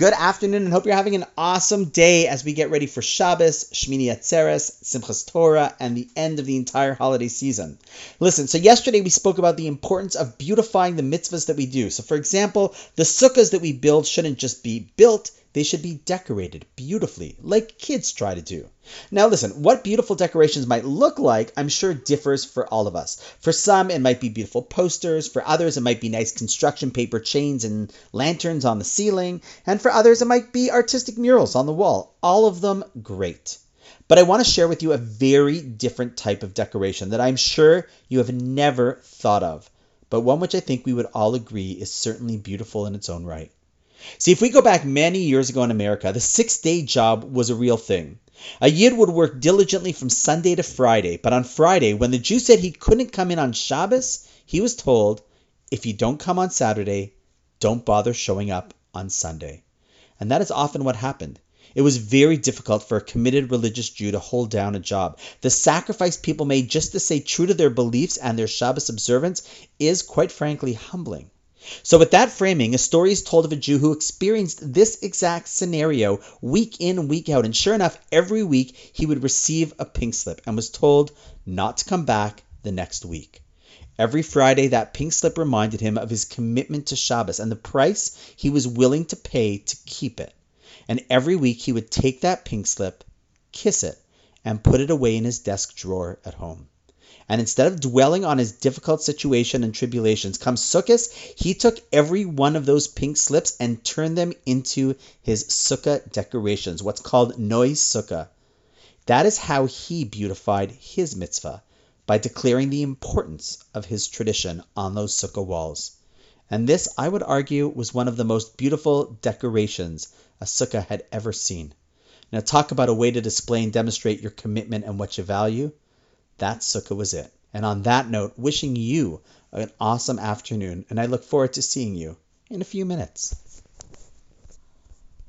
Good afternoon, and hope you're having an awesome day as we get ready for Shabbos, Shmini Atzeres, Simchas Torah, and the end of the entire holiday season. Listen, so yesterday we spoke about the importance of beautifying the mitzvahs that we do. So, for example, the sukkahs that we build shouldn't just be built, they should be decorated beautifully, like kids try to do. Now, listen, what beautiful decorations might look like, I'm sure differs for all of us. For some, it might be beautiful posters. For others, it might be nice construction paper chains and lanterns on the ceiling. And for others, it might be artistic murals on the wall. All of them great. But I want to share with you a very different type of decoration that I'm sure you have never thought of, but one which I think we would all agree is certainly beautiful in its own right. See, if we go back many years ago in America, the six day job was a real thing. A Yid would work diligently from Sunday to Friday, but on Friday, when the Jew said he couldn't come in on Shabbos, he was told, if you don't come on Saturday, don't bother showing up on Sunday. And that is often what happened. It was very difficult for a committed religious Jew to hold down a job. The sacrifice people made just to stay true to their beliefs and their Shabbos observance is, quite frankly, humbling. So, with that framing, a story is told of a Jew who experienced this exact scenario week in, week out. And sure enough, every week he would receive a pink slip and was told not to come back the next week. Every Friday, that pink slip reminded him of his commitment to Shabbos and the price he was willing to pay to keep it. And every week he would take that pink slip, kiss it, and put it away in his desk drawer at home. And instead of dwelling on his difficult situation and tribulations, come Sukkot, he took every one of those pink slips and turned them into his sukkah decorations, what's called nois sukkah. That is how he beautified his mitzvah, by declaring the importance of his tradition on those sukkah walls. And this, I would argue, was one of the most beautiful decorations a sukkah had ever seen. Now, talk about a way to display and demonstrate your commitment and what you value that sukkah was it. And on that note, wishing you an awesome afternoon, and I look forward to seeing you in a few minutes.